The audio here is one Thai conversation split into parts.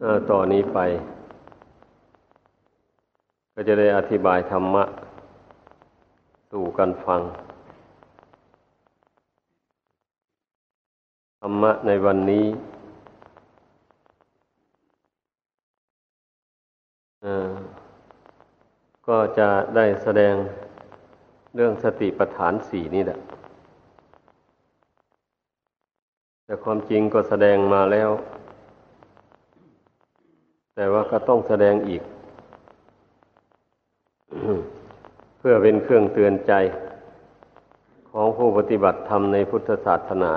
ต่อนนี้ไป ก็จะได้อธิบายธรรมะ สู่กันฟัง ธรรมะในวันนี้ก็จะได้แสดงเรื่องสติปัฏฐานสี่นี่แหละ แต่ความจริงก็แสดงมาแล้ว แต่ว่าก็ต้องแสดงอีก เพื่อเป็นเครื่องเตือนใจ ของผู้ปฏิบัติธรรมในพุทธศาสนา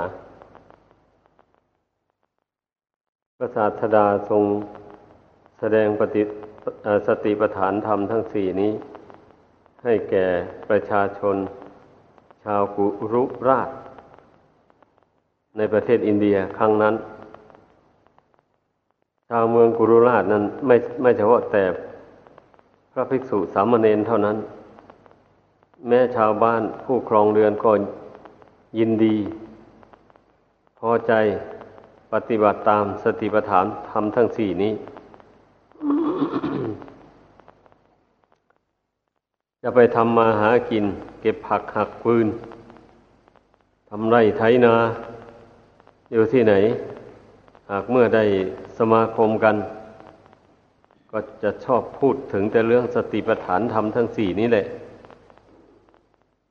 พระศาสดาทรงแสดงปฏิสติปัฏฐานธรรมทั้งสี่นี้ ให้แก่ประชาชน ชาวกุรุราช ในประเทศอินเดียครั้งนั้น ชาวเมืองกุรุราชนั้นไม่ไม่เฉพาะแต่พระภิกษุสามเณรเท่านั้น แม้ชาวบ้านผู้ครองเรือนก็ยินดี พอใจปฏิบัติตามสติปัฏฐานธรรมทั้งสี่นี้ จะไปทำมาหากิน เก็บผักหักปืนทำไรไถนา อยู่ที่ไหน หากเมื่อได้ สมาคมกัน ก็จะชอบพูดถึงแต่เรื่องสติปัฏฐานธรรมทั้งสี่นี้แหละ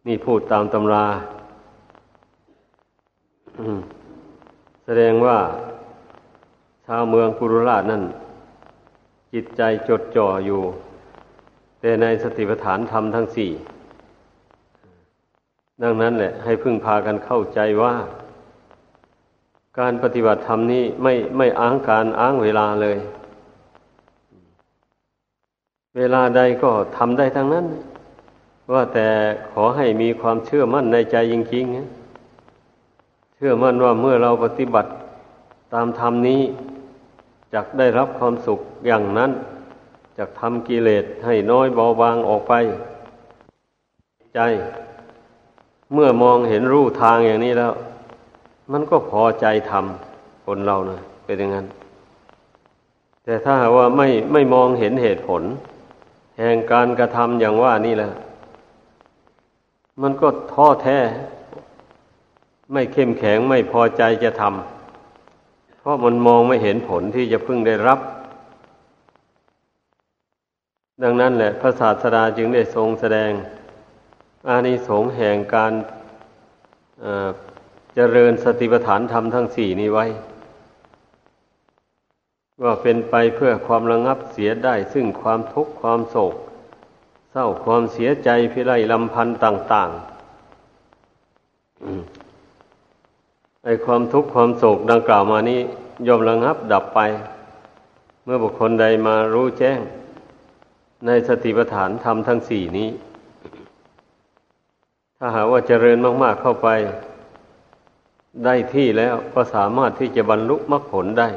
นี่พูดตามตำราแสดงว่า ชาวเมืองกุรุราชนั่น จิตใจจดจ่ออยู่ แต่ในสติปัฏฐานธรรมทั้งสี่ ดังนั้นแหละ ให้พึ่งพากันเข้าใจว่า การปฏิบัติธรรมนี้ไม่ไม่อ้างการอ้างเวลาเลย เวลาใดก็ทำได้ทั้งนั้น ว่าแต่ขอให้มีความเชื่อมั่นในใจจริงๆเชื่อมั่นว่าเมื่อเราปฏิบัติตามธรรมนี้จะได้รับความสุขอย่างนั้นจะทำกิเลสให้น้อยเบาบางออกไป ใจ เมื่อมองเห็นรูทางอย่างนี้แล้ว มันก็พอใจทำคนเรานะเป็นอย่างนั้น แต่ถ้าหากว่าไม่ไม่มองเห็นเหตุผล แห่งการกระทำอย่างว่านี่แหละ มันก็ท้อแท้ ไม่เข้มแข็งไม่พอใจจะทำเพราะมันมองไม่เห็นผลที่จะพึ่งได้รับ ดังนั้นแหละ พระศาสดาจึงได้ทรงแสดงอานิสงส์แห่งการ เจริญสติปัฏฐานธรรมทั้งสี่นี้ไว้ ว่าเป็นไปเพื่อความระงับเสียได้ ซึ่งความทุกข์ความโศก เศร้าความเสียใจพิไรลำพันธ์ต่าง ๆไอความทุกข์ความโศกดังกล่าวมานี้ยอมระงับดับไป เมื่อบุคคลใดมารู้แจ้ง ในสติปัฏฐานธรรมทั้งสี่นี้ ถ้าหากว่าเจริญมาก ๆเข้าไป ได้ที่แล้วก็สามารถที่จะบรรลุมรรคผลได้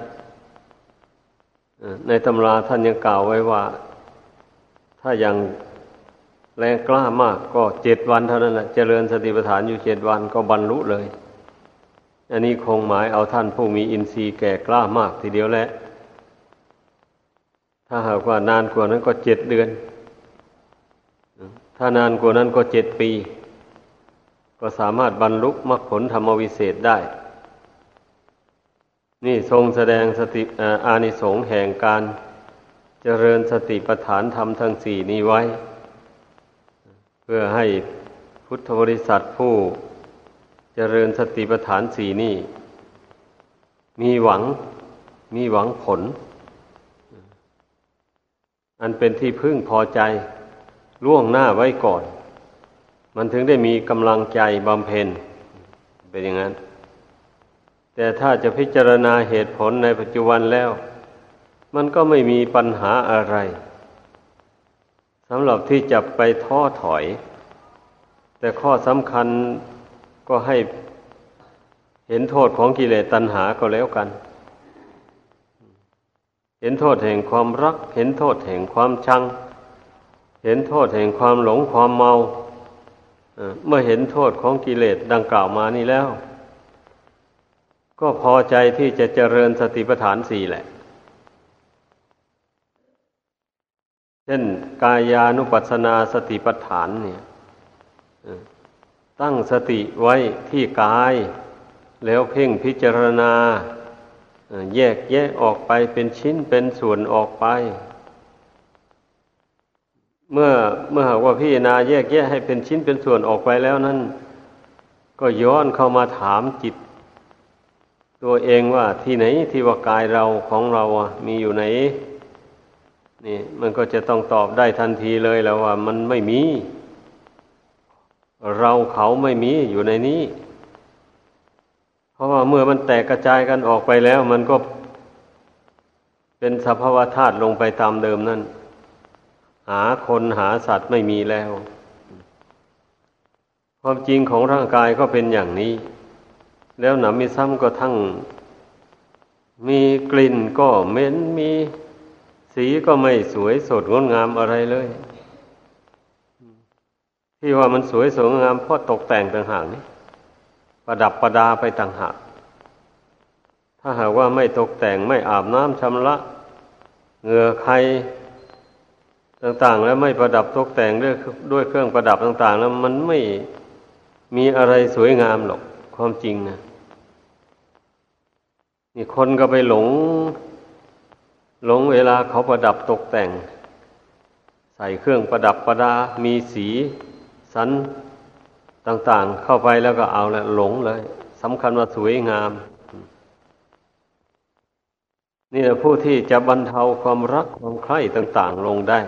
ในตำราท่านยังกล่าวไว้ว่า ถ้ายังแรงกล้ามากก็เจ็ดวันเท่านั้นแหละเจริญสติปัฏฐานอยู่เจ็ดวันก็บรรลุเลย อันนี้คงหมายเอาท่านผู้มีอินทรีย์แก่กล้ามากทีเดียวแหละถ้าหากว่านานกว่านั้นก็เจ็ดเดือน ถ้านานกว่านั้นก็เจ็ดปี ก็สามารถบรรลุมรรคผลธรรมวิเศษได้ นี่ทรงแสดงสติอานิสงส์แห่งการเจริญสติปัฏฐานธรรมทั้งสี่นี้ไว้ เพื่อให้พุทธบริษัทผู้เจริญสติปัฏฐานสี่นี้ มีหวังมีหวังผล อันเป็นที่พึ่งพอใจล่วงหน้าไว้ก่อน มันถึงได้มีกำลังใจบำเพ็ญเป็นอย่างนั้น แต่ถ้าจะพิจารณาเหตุผลในปัจจุบันแล้ว มันก็ไม่มีปัญหาอะไรสำหรับที่จะไปท้อถอย แต่ข้อสำคัญก็ให้เห็นโทษของกิเลสตัณหาก็แล้วกัน เห็นโทษแห่งความรัก เห็นโทษแห่งความชัง เห็นโทษแห่งความหลงความเมา เมื่อเห็นโทษของกิเลสดังกล่าวมานี่แล้ว ก็พอใจที่จะเจริญสติปัฏฐานสี่แหละ เช่น กายานุปัสสนาสติปัฏฐานเนี่ยตั้งสติไว้ที่กาย แล้วเพ่งพิจารณา แยกแยกออกไปเป็นชิ้นเป็นส่วนออกไป เมื่อเมื่อหากว่าพิจารณาแยกแยะให้เป็นชิ้นเป็นส่วนออกไปแล้วนั้น ก็ย้อนเข้ามาถามจิต ตัวเองว่าที่ไหนที่ว่ากายเราของเราอะ มีอยู่ไหน นี่ มันก็จะต้องตอบได้ทันทีเลยแล้วว่า มันไม่มี เราเขาไม่มีอยู่ในนี้ เพราะว่าเมื่อมันแตกกระจายกันออกไปแล้ว มันก็เป็นสภาวะธาตุลงไปตามเดิมนั่น หาคนหาสัตว์ไม่มีแล้ว ความจริงของร่างกายก็เป็นอย่างนี้ แล้วหนำมีซ้ำก็ทั้ง มีกลิ่นก็เหม็นมีสีก็ไม่สวยสดงดงามอะไรเลย ที่ว่ามันสวยสดงามเพราะตกแต่งต่างหากนี่ประดับประดาไปต่างหากถ้าหากว่าไม่ตกแต่งไม่อาบน้ำชำระเหงื่อใคร ต่างๆ แล้วไม่ประดับตกแต่งด้วยด้วยเครื่องประดับต่าง ๆ แล้วมันไม่มีอะไรสวยงามหรอกความจริงนะนี่คนก็ไปหลง หลงเวลาเขาประดับตกแต่ง ใส่เครื่องประดับประดา มีสีสันต่างๆ เข้าไปแล้วก็เอาแล้วหลงเลยสำคัญว่าสวยงาม นี่แหละผู้ที่จะบรรเทาความรักความใคร่ต่าง ๆ ลงได้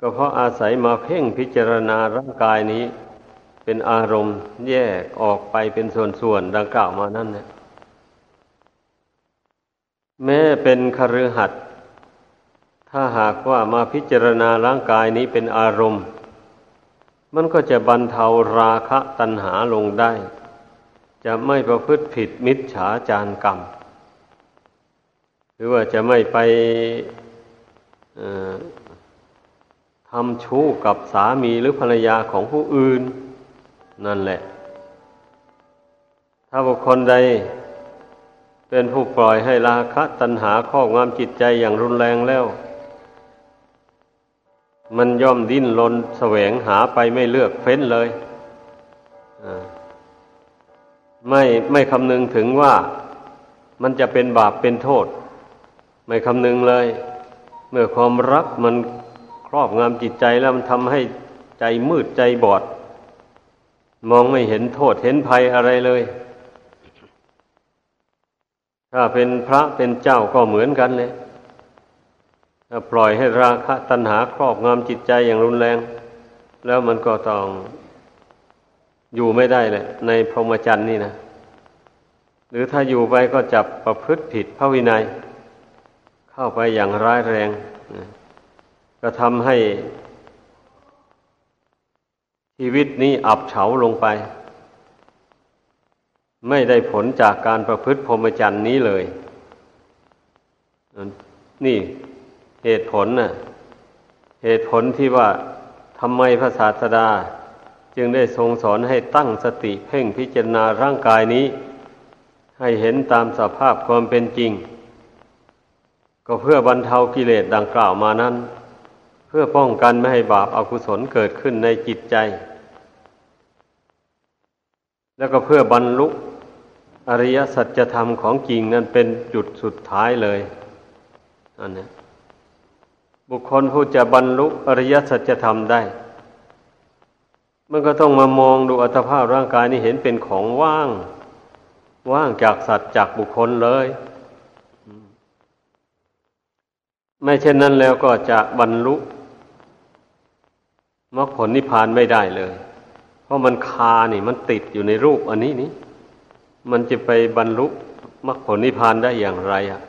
ก็เพราะอาศัยมาเพ่งพิจารณาร่างกายนี้ เป็นอารมณ์แยกออกไปเป็นส่วนๆดังกล่าวมานั่นเนี่ยแม้เป็นคฤหัสถ์ถ้าหากว่ามาพิจารณาร่างกายนี้เป็นอารมณ์ มันก็จะบรรเทาราคะตัณหาลงได้ จะไม่ประพฤติผิดมิจฉาจารกรรม หรือว่าจะไม่ไป ทำชู้กับสามีหรือภรรยาของผู้อื่น นั่นแหละ ถ้าบุคคลใด เป็นผู้ปล่อยให้ราคะตัณหาครอบงำจิตใจอย่างรุนแรงแล้ว มันย่อมดิ้นรนแสวงหาไปไม่เลือกเฟ้นเลยไม่ไม่คำนึงถึงว่ามันจะเป็นบาปเป็นโทษ ไม่คำนึงเลย เมื่อความรักมัน ครอบงำจิตใจแล้วมันทำให้ใจมืดใจบอด มองไม่เห็นโทษเห็นภัยอะไรเลย ถ้าเป็นพระเป็นเจ้าก็เหมือนกันเลยถ้าปล่อยให้ราคะตัณหาครอบงำจิตใจอย่างรุนแรง แล้วมันก็ต้องอยู่ไม่ได้แหละในพรหมจรรย์นี่นะ หรือถ้าอยู่ไปก็จับประพฤติผิดพระวินัย เข้าไปอย่างร้ายแรง ก็ทำให้ชีวิตนี้อับเฉาลงไป ไม่ได้ผลจากการประพฤติพรหมจรรย์นี้เลย นี่เหตุผลน่ะ เหตุผลที่ว่าทำไมพระศาสดา จึงได้ทรงสอนให้ตั้งสติเพ่งพิจารณาร่างกายนี้ ให้เห็นตามสภาพความเป็นจริง ก็เพื่อบรรเทากิเลสดังกล่าวมานั้น พื่อป้องกันไม่ให้บาปอากุศลเกิดขึ้นในจิตใจ แล้วก็เพื่อบรรลุอริยสัจธรรมของจริงนั้นเป็นจุดสุดท้ายเลยอันนี้บุคคลผู้จะบรรลุอริยสัจธรรมได้ มันก็ต้องมามองดูอัตภาพร่างกายนี้เห็นเป็นของว่าง ว่างจากสัตว์จากบุคคลเลยไม่เช่นนั้นแล้วก็จะบรรลุ มรรคผลนิพพานไม่ได้เลย เพราะมันคานี่ มันติดอยู่ในรูปอันนี้นี่มันจะไปบรรลุมรรคผลนิพพานได้อย่างไรอะ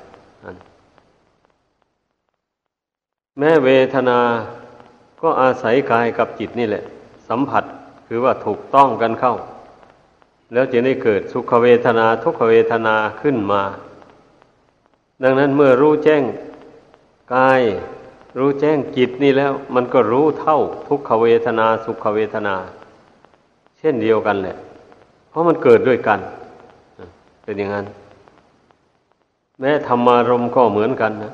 แม้เวทนาก็อาศัยกายกับจิตนี่แหละ สัมผัสคือว่าถูกต้องกันเข้า แล้วจะได้เกิดสุขเวทนาทุกขเวทนาขึ้นมา ดังนั้นเมื่อรู้แจ้งกาย รู้แจ้งจิตนี่แล้ว มันก็รู้เท่าทุกขเวทนาสุขเวทนา เช่นเดียวกันแหละ เพราะมันเกิดด้วยกัน เป็นอย่างนั้น แม้ธรรมารมก็เหมือนกันนะ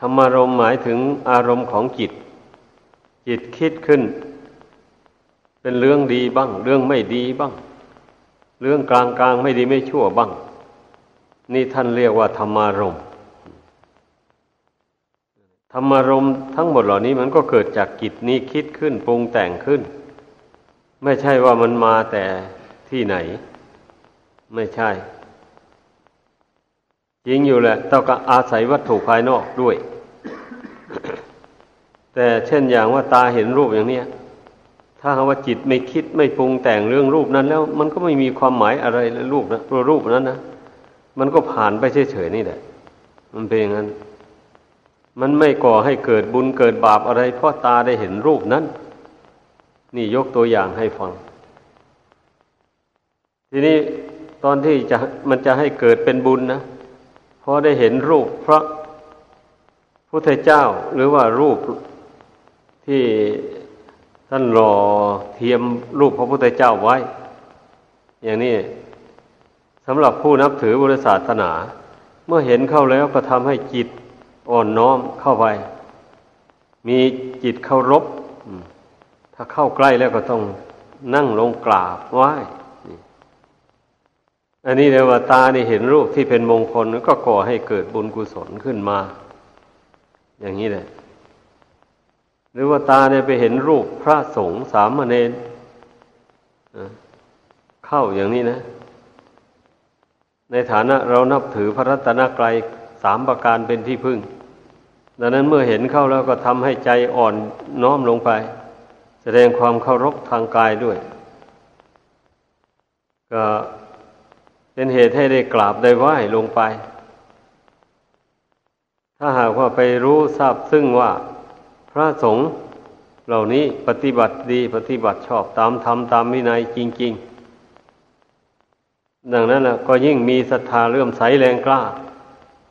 ธรรมารมณ์หมายถึงอารมณ์ของจิต จิตคิดขึ้น เป็นเรื่องดีบ้าง เรื่องไม่ดีบ้าง เรื่องกลางกลางไม่ดีไม่ชั่วบ้าง นี่ท่านเรียกว่าธรรมารมณ์ ธรรมารมทั้งหมดเหล่านี้มันก็เกิดจากจิตนี้คิดขึ้นปรุงแต่งขึ้น ไม่ใช่ว่ามันมาแต่ที่ไหน ไม่ใช่จริงอยู่แหละต้องอาศัยวัตถุภายนอกด้วย แต่เช่นอย่างว่าตาเห็นรูปอย่างเนี้ยถ้าว่าจิตไม่คิดไม่ปรุงแต่งเรื่องรูปนั้นแล้ว มันก็ไม่มีความหมายอะไรเลยรูปนะตัวรูปนั้นนะมันก็ผ่านไปเฉยๆนี่แหละ มันเป็นอย่างนั้น มันไม่ก่อให้เกิดบุญเกิดบาปอะไรเพราะตาได้เห็นรูปนั้น นี่ยกตัวอย่างให้ฟัง ทีนี้ตอนที่จะมันจะให้เกิดเป็นบุญนะพอได้เห็นรูปพระพุทธเจ้าหรือว่ารูปที่ท่านหล่อเทียมรูปพระพุทธเจ้าไว้ อย่างนี้สำหรับผู้นับถือบุริศาสนา เมื่อเห็นเข้าแล้วก็ทำให้จิต อ่อนน้อมเข้าไป มีจิตเคารพถ้าเข้าใกล้แล้วก็ต้องนั่งลงกราบไหว้อันนี้เรียกว่าตาเนี่เห็นรูปที่เป็นมงคลก็ก่อให้เกิดบุญกุศลขึ้นมา อย่างนี้แหละ หรือว่าตาเนี่ยไปเห็นรูปพระสงฆ์สามเณรเข้าอย่างนี้นะ ในฐานะเรานับถือพระรัตนกรัย สามประการเป็นที่พึ่ง ดังนั้นเมื่อเห็นเข้าแล้วก็ทำให้ใจอ่อนน้อมลงไป แสดงความเคารพทางกายด้วย ก็เป็นเหตุให้ได้กราบได้ไหว้ลงไป ถ้าหากว่าไปรู้ทราบซึ่งว่าพระสงฆ์เหล่านี้ปฏิบัติดีปฏิบัติชอบตามธรรมตามวินัยจริง ๆ ดังนั้นนะก็ยิ่งมีศรัทธาเลื่อมใสแรงกล้า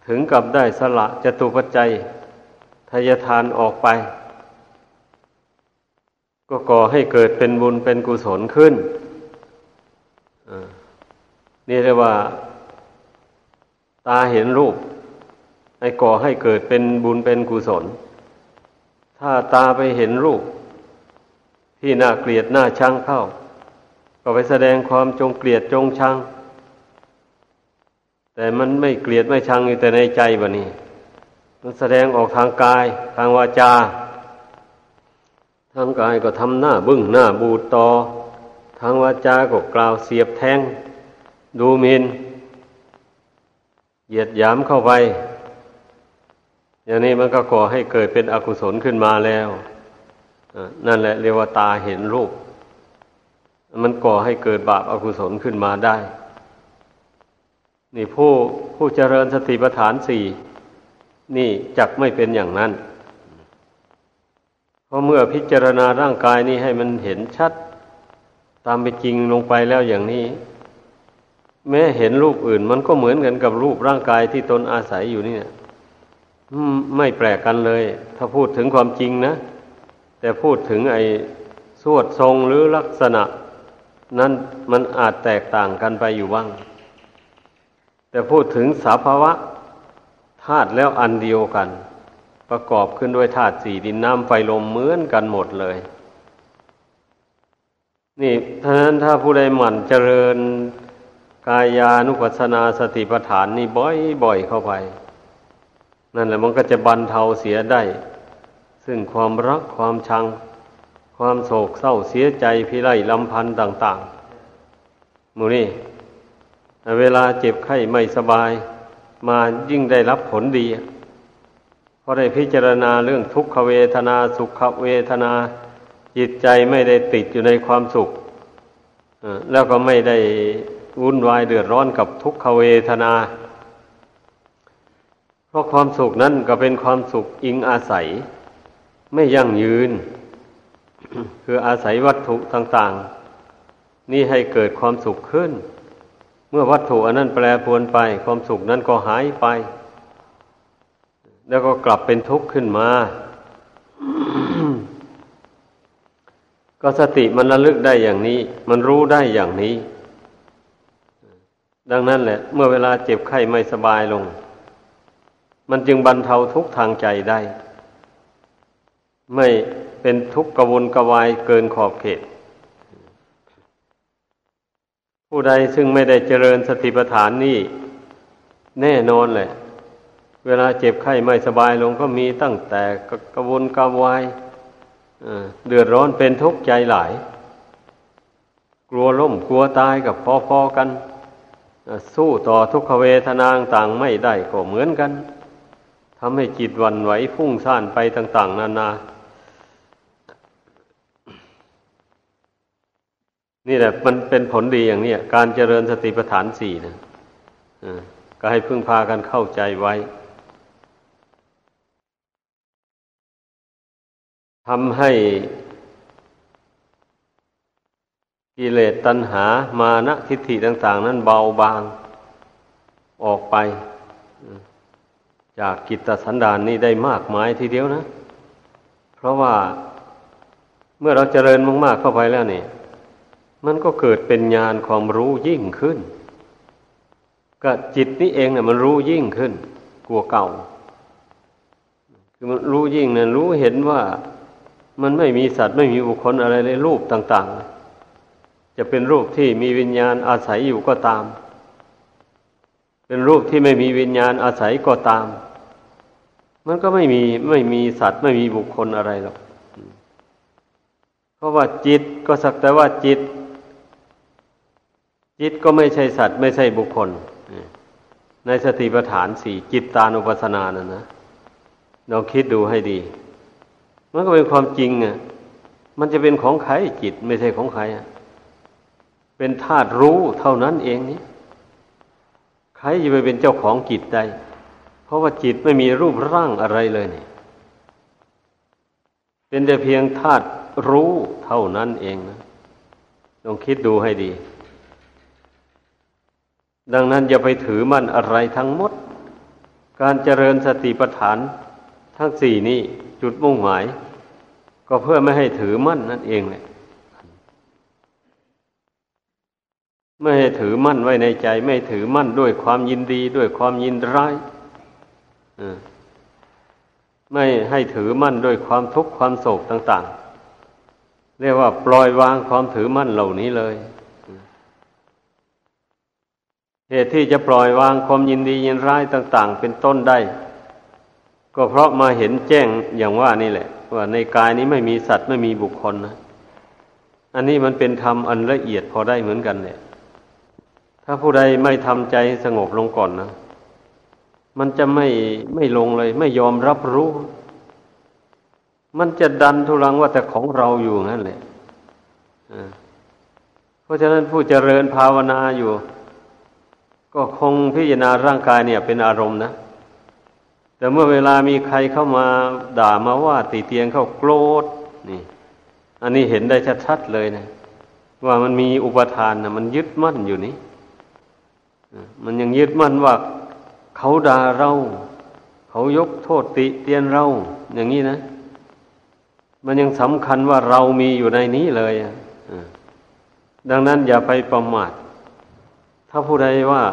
ถึงกับได้สละจตุปัจจัยทายทานออกไป ก็ก่อให้เกิดเป็นบุญเป็นกุศลขึ้นนี่เรียกว่า ตาเห็นรูปให้ก่อให้เกิดเป็นบุญเป็นกุศล ถ้าตาไปเห็นรูป ที่น่าเกลียดน่าชังเข้า ก็ไปแสดงความจงเกลียดจงชัง แต่มันไม่เกลียดไม่ชังอยู่แต่ในใจบะนี่มันแสดงออกทางกาย ทางวาจา ทางกายก็ทำหน้าบึ้งหน้าบูดตอทางวาจาก็กล่าวเสียบแทง ดูมินเหยียดหยามเข้าไป อย่างนี้มันก็ก่อให้เกิดเป็นอกุศลขึ้นมาแล้วนั่นแหละเรียกว่าตาเห็นรูป มันก่อให้เกิดบาปอากุศลขึ้นมาได้ นี่ผู้ผู้เจริญสติปัฏฐานสี่นี่จักไม่เป็นอย่างนั้น เพราะเมื่อพิจารณาร่างกายนี้ให้มันเห็นชัด ตามเป็นจริงลงไปแล้วอย่างนี้ แม้เห็นรูปอื่น มันก็เหมือนกันกับรูปร่างกายที่ตนอาศัยอยู่นี่เนี่ยไม่แปลกกันเลย ถ้าพูดถึงความจริงนะ แต่พูดถึงไอ้สวดทรงหรือลักษณะ นั้นมันอาจแตกต่างกันไปอยู่บ้าง แต่พูดถึงสาภาวะธาตุแล้วอันเดียวกัน ประกอบขึ้นด้วยธาตุสี่ดินน้ำไฟลมเหมือนกันหมดเลย นี่ท่านั้นถ้าผู้ใดหมั่นเจริญกายานุปัสสนาสติปัฏฐานนี่บ่อยๆเข้าไป นั่นแหละมันก็จะบรรเทาเสียได้ ซึ่งความรักความชัง ความโศกเศร้าเสียใจพิไรลำพันธ์ต่าง ๆมูนี่ เวลาเจ็บไข้ไม่สบาย มายิ่งได้รับผลดีเพราะได้พิจารณาเรื่องทุกขเวทนาสุขเวทนา จิตใจไม่ได้ติดอยู่ในความสุขแล้วก็ไม่ได้วุ่นวายเดือดร้อนกับทุกขเวทนา เพราะความสุขนั้นก็เป็นความสุขอิงอาศัย ไม่ยั่งยืน คืออาศัยวัตถุต่าง ๆ นี่ให้เกิดความสุขขึ้น เมื่อวัตถุอันนั้นแปรปวนไป ความสุขนั้นก็หายไป แล้วก็กลับเป็นทุกข์ขึ้นมา ก็สติมันระลึกได้อย่างนี้ มันรู้ได้อย่างนี้ ดังนั้นแหละ เมื่อเวลาเจ็บไข้ไม่สบายลง มันจึงบรรเทาทุกข์ทางใจได้ ไม่เป็นทุกข์กระวนกระวายเกินขอบเขต ผู้ใดซึ่งไม่ได้เจริญสติปัฏฐานนี่แน่นอนเลยเวลาเจ็บไข้ไม่สบายลงก็มีตั้งแต่กระวนกระวายเดือดร้อนเป็นทุกข์ใจหลาย กลัวล้มกลัวตายกับพอๆกัน สู้ต่อทุกขเวทนาต่างไม่ได้ก็เหมือนกันทำให้จิตวันไหวฟุ้งซ่านไปต่าง ๆ นานานี่ี่แหละมันเป็นผลดีอย่างนี้การเจริญสติปัฏฐานสี่นะก็ให้พึ่งพากันเข้าใจไว้ทำให้กิเลสตัณหามานะทิฏฐิต่าง ๆ นั้นเบาบางออกไป จากกิตตสันดานนี้ได้มากมายทีเดียวนะ เพราะว่าเมื่อเราเจริญมากๆเข้าไปแล้วเนี่ย มันก็เกิดเป็นญาณความรู้ยิ่งขึ้น ก็จิตนี้เองเนี่ยมันรู้ยิ่งขึ้นกลัวเก่า คือมันรู้ยิ่งเนี่ยรู้เห็นว่ามันไม่มีสัตว์ไม่มีบุคคลอะไรในรูปต่าง ๆ จะเป็นรูปที่มีวิญญาณอาศัยอยู่ก็ตาม เป็นรูปที่ไม่มีวิญญาณอาศัยก็ตาม มันก็ไม่มีไม่มีสัตว์ไม่มีบุคคลอะไรหรอก เพราะว่าจิตก็สักแต่ว่าจิต จิตก็ไม่ใช่สัตว์ไม่ใช่บุคคล ในสติปัฏฐานสี่จิตตานุปัสสนานั่นนะลองคิดดูให้ดี มันก็เป็นความจริงอะมันจะเป็นของใครจิตไม่ใช่ของใครอะเป็นธาตุรู้เท่านั้นเองนี่ใครจะไปเป็นเจ้าของจิตได้เพราะว่าจิตไม่มีรูปร่างอะไรเลยนี่เป็นแต่เพียงธาตุรู้เท่านั้นเองนะลองคิดดูให้ดี ดังนั้นอย่าไปถือมั่นอะไรทั้งหมด การเจริญสติปัฏฐานทั้งสี่นี้จุดมุ่งหมาย ก็เพื่อไม่ให้ถือมั่นนั่นเองเลยไม่ให้ถือมั่นไว้ในใจ ไม่ถือมั่นด้วยความยินดีด้วยความยินร้ายไม่ให้ถือมั่นด้วยความทุกข์ความโศกต่าง ๆ เรียกว่าปล่อยวางความถือมั่นเหล่านี้เลย เหตุที่จะปล่อยวางความยินดียินร้ายต่าง ๆ เป็นต้นได้ ก็เพราะมาเห็นแจ้งอย่างว่านี่แหละ ว่าในกายนี้ไม่มีสัตว์ไม่มีบุคคลนะอันนี้มันเป็นธรรมอันละเอียดพอได้เหมือนกันเนี่ย ถ้าผู้ใดไม่ทำใจสงบลงก่อนนะ มันจะไม่ไม่ลงเลย ไม่ยอมรับรู้ มันจะดันทุรังว่าแต่ของเราอยู่นั่นแหละเพราะฉะนั้นผู้เจริญภาวนาอยู่ ก็คงพิจารณาร่างกายเนี่ยเป็นอารมณ์นะ แต่เมื่อเวลามีใครเข้ามาด่ามาว่าตีเตียงเข้าโกรธนี่ อันนี้เห็นได้ชัดๆเลยนะ ว่ามันมีอุปทานนะมันยึดมั่นอยู่นี่มันยังยึดมั่นว่าเขาด่าเรา เขายกโทษติเตียนเรา อย่างนี้นะ มันยังสำคัญว่าเรามีอยู่ในนี้เลยดังนั้นอย่าไปประมาท ถ้าผู้ใดว่า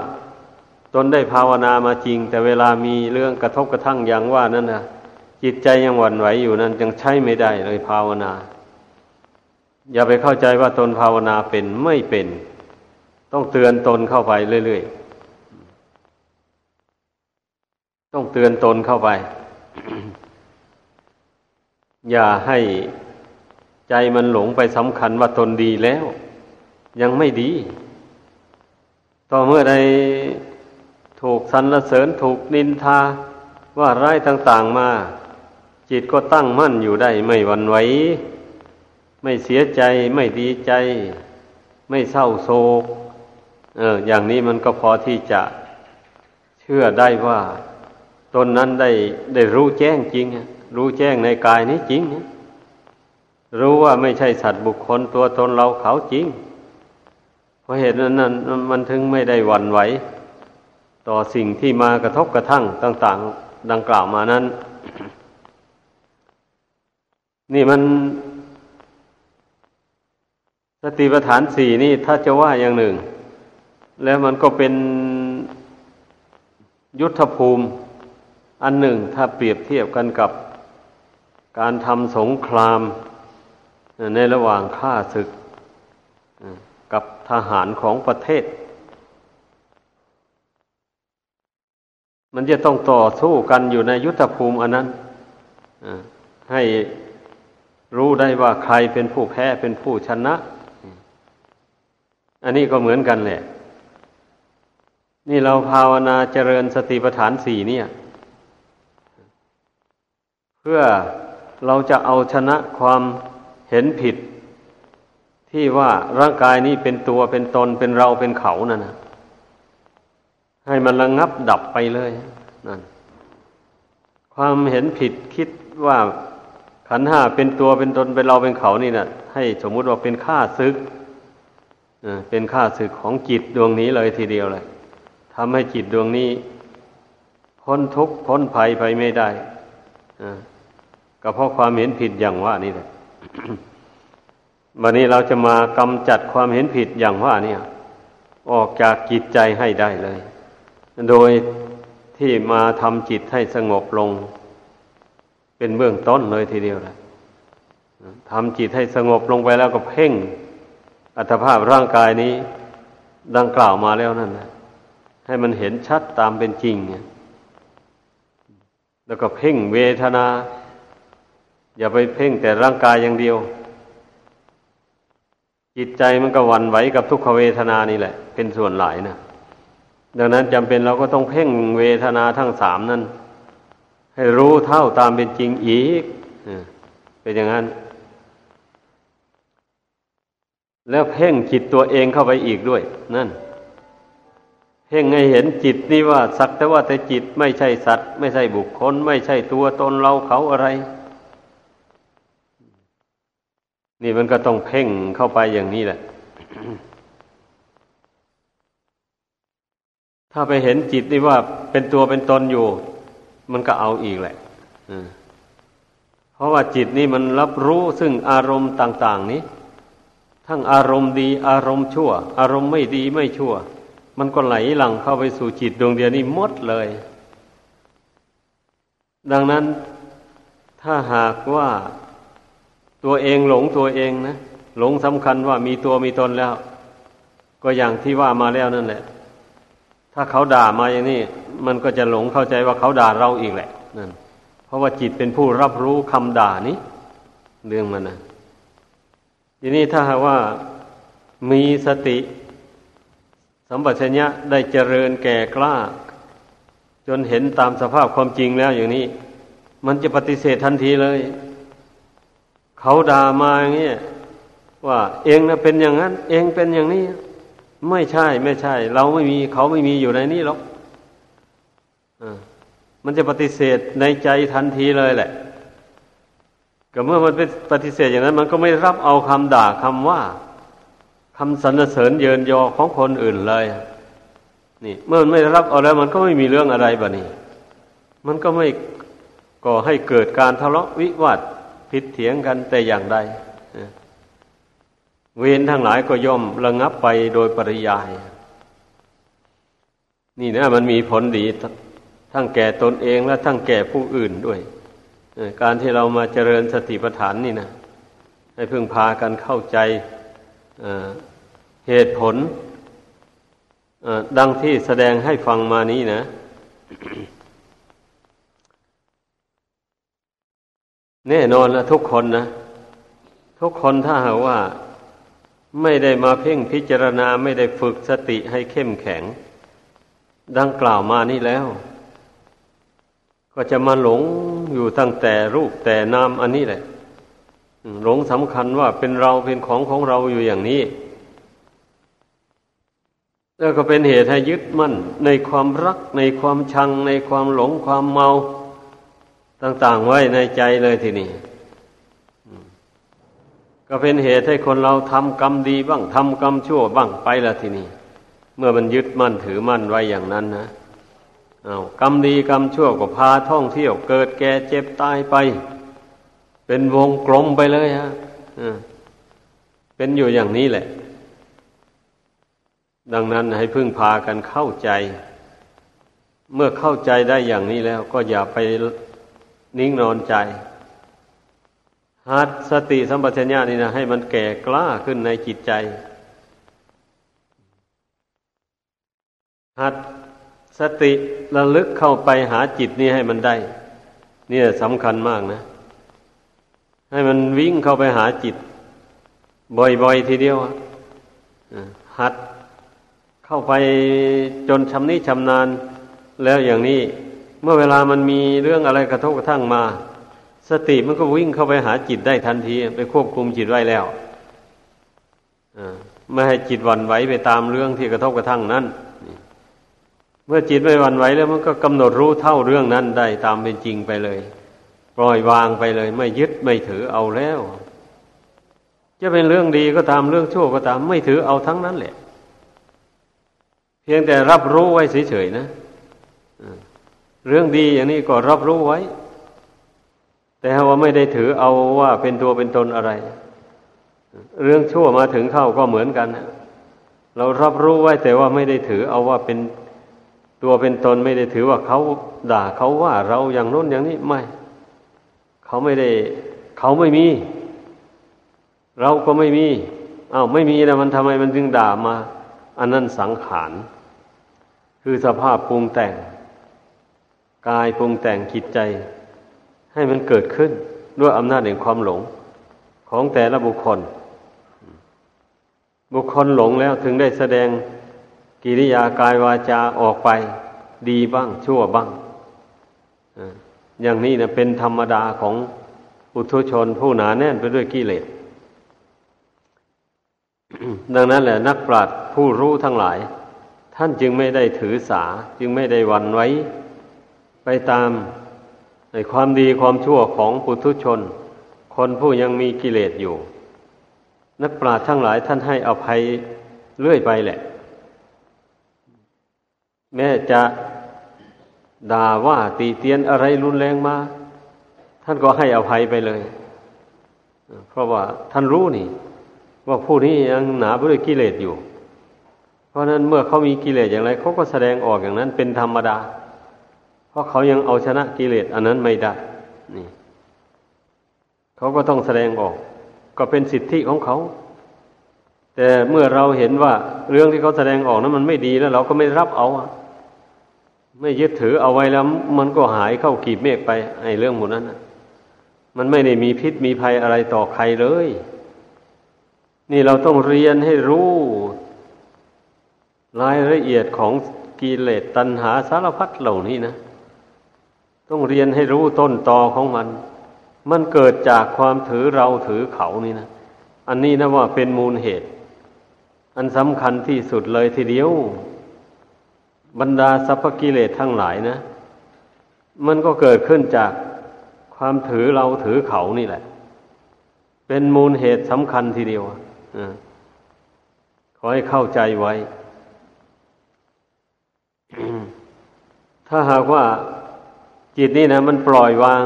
ตนได้ภาวนามาจริง แต่เวลามีเรื่องกระทบกระทั่งอย่างว่านั้นนะจิตใจยังหวั่นไหวอยู่นั้นยังใช้ไม่ได้เลยภาวนา อย่าไปเข้าใจว่าตนภาวนาเป็นไม่เป็น ต้องเตือนตนเข้าไปเรื่อยๆต้องเตือนตนเข้าไป อย่าให้ใจมันหลงไปสำคัญว่าตนดีแล้ว ยังไม่ดี ต่อเมื่อใดถูกสรรเสริญถูกนินทาว่าร้ายต่างๆมา จิตก็ตั้งมั่นอยู่ได้ไม่หวั่นไหวไม่เสียใจไม่ดีใจ ไม่เศร้าโศกเอออย่างนี้มันก็พอที่จะเชื่อได้ว่าตนนั้นได้ได้รู้แจ้งจริง รู้แจ้งในกายนี้จริง รู้ว่าไม่ใช่สัตว์บุคคลตัวตนเราเขาจริง ราะเหตุนั้นนั่นมันถึงไม่ได้หวั่นไหว ต่อสิ่งที่มากระทบกระทั่งต่าง ๆ ดังกล่าวมานั้น นี่มันสติปัฏฐานสี่นี่ถ้าจะว่าอย่างหนึ่ง แล้วมันก็เป็นยุทธภูมิ อันหนึ่งถ้าเปรียบเทียบกันกับการทำสงคราม ในระหว่างข้าศึก กับทหารของประเทศ มันจะต้องต่อสู้กันอยู่ในยุทธภูมิอันนั้นให้รู้ได้ว่าใครเป็นผู้แพ้เป็นผู้ชนะ อันนี้ก็เหมือนกันแหละ นี่เราภาวนาเจริญสติปัฏฐานสี่เนี่ย เพื่อเราจะเอาชนะความเห็นผิด ที่ว่าร่างกายนี้เป็นตัวเป็นตนเป็นเราเป็นเขานั่นนะให้มันระงงับดับไปเลยนั่นความเห็นผิดคิดว่าขันห้าเป็นตัวเป็นตนเป็นเราเป็นเขานี่นะให้สมมุติว่าเป็นข้าศึกเป็นข้าศึกของจิตดวงนี้เลยทีเดียวเลยทำให้จิตดวงนี้ พ้นทุกข์พ้นภัยไปไม่ได้ก็เพราะความเห็นผิดอย่างว่านี่แหละ วันนี้เราจะมากำจัดความเห็นผิดอย่างว่านี่ออกจากจิตใจให้ได้เลย โดยที่มาทำจิตให้สงบลง เป็นเบื้องต้นเลยทีเดียวเลยทำจิตให้สงบลงไปแล้วก็เพ่ง อัตภาพร่างกายนี้ ดังกล่าวมาแล้วนั่นนะให้มันเห็นชัดตามเป็นจริงเนี่ยแล้วก็เพ่งเวทนา อย่าไปเพ่งแต่ร่างกายอย่างเดียว จิตใจมันก็วันไหวกับทุกขเวทนานี่แหละ เป็นส่วนหลายนะดังนั้นจำเป็นเราก็ต้องเพ่งเวทนาทั้งสามนั่นให้รู้เท่าตามเป็นจริงอีกเป็นอย่างนั้น แล้วเพ่งจิตตัวเองเข้าไปอีกด้วย นั่น เพ่งให้เห็นจิตนี่ว่า สักแต่ว่าแต่จิตไม่ใช่สัตว์ ไม่ใช่บุคคล ไม่ใช่ตัวตนเราเขาอะไร นี่มันก็ต้องเพ่งเข้าไปอย่างนี้แหละ ถ้าไปเห็นจิตนี่ว่าเป็นตัวเป็นตนอยู่ มันก็เอาอีกแหละเพราะว่าจิตนี่มันรับรู้ซึ่งอารมณ์ต่าง ๆ นี้ ทั้งอารมณ์ดีอารมณ์ชั่ว อารมณ์ไม่ดีไม่ชั่ว มันก็ไหลหลังเข้าไปสู่จิตดวงเดียวนี้หมดเลย ดังนั้นถ้าหากว่า ตัวเองหลงตัวเองนะหลงสำคัญว่ามีตัวมีตนแล้ว ก็อย่างที่ว่ามาแล้วนั่นแหละ ถ้าเขาด่ามาอย่างนี้มันก็จะหลงเข้าใจว่าเขาด่าเราอีกแหละนั่นเพราะว่าจิตเป็นผู้รับรู้คำด่านี้เรื่องมันนะทีนี้ถ้าหากว่ามีสติ สัมปชัญญะได้เจริญแก่กล้า จนเห็นตามสภาพความจริงแล้วอย่างนี้ มันจะปฏิเสธทันทีเลย เขาด่ามาอย่างนี้ว่าเองนะเป็นอย่างนั้น เองเป็นอย่างนี้ ไม่ใช่ไม่ใช่ เราไม่มี เขาไม่มีอยู่ในนี้หรอกอมันจะปฏิเสธในใจทันทีเลยแหละก็เมื่อมันเป็นปฏิเสธอย่างนั้น มันก็ไม่รับเอาคำด่าคำว่าคำสรรเสริญเยินยอของคนอื่นเลยนี่ เมื่อมันไม่รับเอาแล้ว มันก็ไม่มีเรื่องอะไรบะนี่มันก็ไม่ก่อให้เกิดการทะเลาะวิวาท ผิดเถียงกันแต่อย่างใดเวรทั้งหลายก็ย่อมระงับไปโดยปริยาย นี่นะมันมีผลดีทั้งแก่ตนเองและทั้งแก่ผู้อื่นด้วยการที่เรามาเจริญสติปัฏฐานนี่นะให้พึ่งพากันเข้าใจเหตุผลดังที่แสดงให้ฟังมานี้นะ แน่นอนละทุกคนนะ ทุกคนถ้าหากว่าไม่ได้มาเพ่งพิจารณาไม่ได้ฝึกสติให้เข้มแข็ง ดังกล่าวมานี่แล้ว ก็จะมาหลงอยู่ตั้งแต่รูปแต่นามอันนี้แหละหลงสำคัญว่าเป็นเราเป็นของของเราอยู่อย่างนี้ แล้วก็เป็นเหตุให้ยึดมั่นในความรักในความชังในความหลงความเมา ต่างๆไว้ในใจเลยทีนี้ก็เป็นเหตุให้คนเราทำกรรมดีบ้างทำกรรมชั่วบ้างไปละทีนี้เมื่อมันยึดมั่นถือมั่นไว้อย่างนั้นนะเอากรรมดีกรรมชั่วก็พาท่องเที่ยวเกิดแก่เจ็บตายไป เป็นวงกลมไปเลยฮะเป็นอยู่อย่างนี้แหละ ดังนั้นให้พึ่งพากันเข้าใจ เมื่อเข้าใจได้อย่างนี้แล้ว ก็อย่าไป นิ่งนอนใจหัดสติสัมปชัญญะนี่นะให้มันแก่กล้าขึ้นในจิตใจ หัดสติระลึกเข้าไปหาจิตนี้ให้มันได้ เนี่ยสำคัญมากนะ ให้มันวิ่งเข้าไปหาจิต บ่อยๆทีเดียวหัดเข้าไปจนชำนิชำนาญแล้วอย่างนี้ เมื่อเวลามันมีเรื่องอะไรกระทบกระทั่งมา สติมันก็วิ่งเข้าไปหาจิตได้ทันที ไปควบคุมจิตไว้แล้วไม่ให้จิตวันไหวไปตามเรื่องที่กระทบกระทั่งนั้นเมื่อจิตไม่วันไหวแล้วมันก็กำหนดรู้เท่าเรื่องนั้นได้ตามเป็นจริงไปเลย ปล่อยวางไปเลย ไม่ยึดไม่ถือเอาแล้ว จะเป็นเรื่องดีก็ตามเรื่องชั่วก็ตาม ไม่ถือเอาทั้งนั้นแหละ เพียงแต่รับรู้ไว้เฉยๆนะ เรื่องดีอย่างนี้ก็รับรู้ไว้ แต่ว่าไม่ได้ถือเอาว่าเป็นตัวเป็นตนอะไร เรื่องชั่วมาถึงเข้าก็เหมือนกันเรารับรู้ไว้แต่ว่าไม่ได้ถือเอาว่าเป็นตัวเป็นตนไม่ได้ถือว่าเขาด่าเขาว่าเราอย่างโน้นอย่างนี้ไม่เขาไม่ได้ เขาไม่มี เราก็ไม่มีอา้าวไม่มีนะมันทำไมมันจึงด่ามา อันนั้นสังขาร คือสภาพปรุงแต่ง กายปรุงแต่งจิตใจ ให้มันเกิดขึ้นด้วยอำนาจแห่งความหลงของแต่ละบุคคล บุคคลหลงแล้วถึงได้แสดงกิริยากายวาจาออกไป ดีบ้างชั่วบ้างอย่างนี้นะเป็นธรรมดาของอุทุชนผู้หนาแน่นไปด้วยกิเลสดังนั้นแหละนักปราชญ์ผู้รู้ทั้งหลาย ท่านจึงไม่ได้ถือสา จึงไม่ได้วันไว้ ไปตามในความดีความชั่วของปุถุชน คนผู้ยังมีกิเลสอยู่ นักปราชญ์ทั้งหลายท่านให้อภัยเรื่อยไปแหละ แม้จะด่าว่าตีเตียนอะไรรุนแรงมา ท่านก็ให้อภัยไปเลย เพราะว่าท่านรู้นี่ ว่าผู้นี้ยังหนาไปด้วยกิเลสอยู่ เพราะนั้นเมื่อเขามีกิเลสอย่างไรเขาก็แสดงออกอย่างนั้นเป็นธรรมดา ราะเขายังเอาชนะกิเลสอันนั้นไม่ได้ นี่ เขาก็ต้องแสดงออก ก็เป็นสิทธิของเขา แต่เมื่อเราเห็นว่า เรื่องที่เขาแสดงออกนั้นมันไม่ดีแล้ว เราก็ไม่รับเอาอะไม่ยึดถือเอาไว้แล้ว มันก็หายเข้ากีบเมฆไป ไอ้เรื่องหมดนั้นมันไม่ได้มีพิษมีภัยอะไรต่อใครเลย นี่เราต้องเรียนให้รู้รายละเอียดของกิเลสตัณหาสารพัดเหล่านี้นะ ต้องเรียนให้รู้ต้นตอของมัน มันเกิดจากความถือเราถือเขานี่นะ อันนี้นะว่าเป็นมูลเหตุ อันสำคัญที่สุดเลยทีเดียว บรรดาสัพพกิเลสทั้งหลายนะ มันก็เกิดขึ้นจากความถือเราถือเขานี่แหละ เป็นมูลเหตุสำคัญทีเดียวอขอให้เข้าใจไว้ ถ้าหากว่า จิตนี่นะมันปล่อยวาง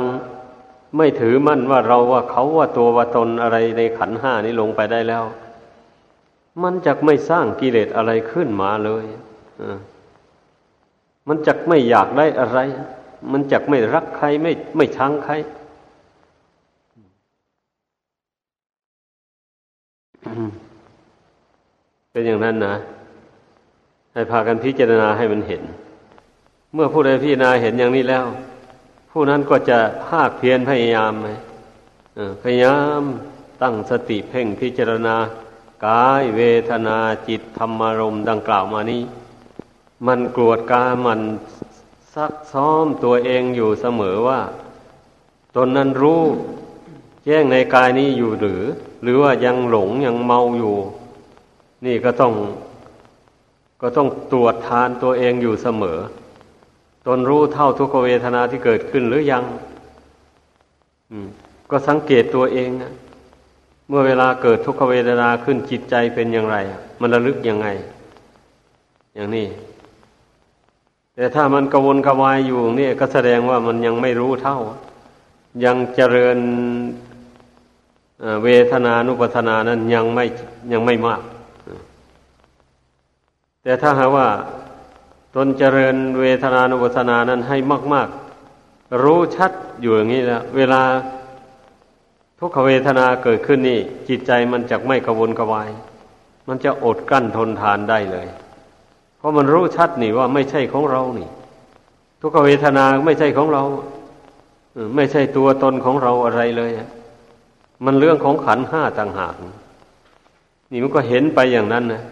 ไม่ถือมั่นว่าเราว่าเขาว่าตัวว่าตนอะไรในขันห้านี้ลงไปได้แล้ว มันจะไม่สร้างกิเลสอะไรขึ้นมาเลยมันจักไม่อยากได้อะไร มันจักไม่รักใครไม่ไม่ชังใครเป็นอย่างนั้นนะให้พากันพิจารณาให้มันเห็น เมื่อผู้ใดพิจารณาเห็นอย่างนี้แล้ว ผู้นั้นก็จะภาคเพียรพยายามไหมพยายามตั้งสติเพ่งพิจารณากายเวทนาจิตธรรมารมดังกล่าวมานี้ มันกรวดกามันซักซ้อมตัวเองอยู่เสมอว่า ตนนั้นรู้แจ้งในกายนี้อยู่หรือ หรือว่ายังหลงยังเมาอยู่ นี่ก็ต้อง ก็ต้องตรวจทานตัวเองอยู่เสมอ ตนรู้เท่าทุกเวทนาที่เกิดขึ้นหรือยังก็สังเกตตัวเองนะเมื่อเวลาเกิดทุกขเวทนาขึ้นจิตใจเป็นอย่างไร มันระลึกยังไง อย่างนี้ แต่ถ้ามันกวนกวายอยู่นี่ก็แสดงว่ามันยังไม่รู้เท่า ยังเจริญเวทนานุปัฏนานั้นยังไม่ยังไม่มาก แต่ถ้าหาว่า ตนเจริญเวทนานุปัสสนานั้นให้มาก ๆ รู้ชัดอยู่อย่างนี้แล้วเวลาทุกขเวทนาเกิดขึ้นนี่ จิตใจมันจะไม่กระวนกระวาย มันจะอดกั้นทนทานได้เลย เพราะมันรู้ชัดนี่ว่าไม่ใช่ของเรานี่ ทุกขเวทนาไม่ใช่ของเราไม่ใช่ตัวตนของเราอะไรเลยมันเรื่องของขันห้าต่างหากนี่มันก็เห็นไปอย่างนั้นนะ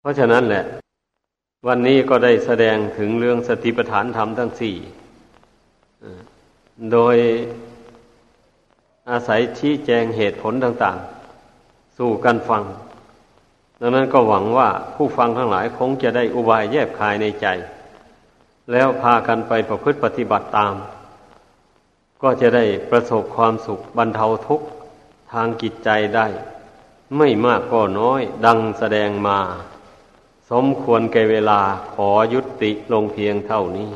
เพราะฉะนั้นแหละ วันนี้ก็ได้แสดงถึงเรื่องสติปัฏฐานธรรมทั้งสี่ โดยอาศัยชี้แจงเหตุผลต่าง ๆ สู่กันฟัง ดังนั้นก็หวังว่าผู้ฟังทั้งหลายคงจะได้อุบายแยบคายในใจ แล้วพากันไปประพฤติปฏิบัติตาม ก็จะได้ประสบความสุขบรรเทาทุกข์ทางจิตใจได้ ไม่มากก็น้อยดังแสดงมา สมควรแก่เวลาขอยุติลงเพียงเท่านี้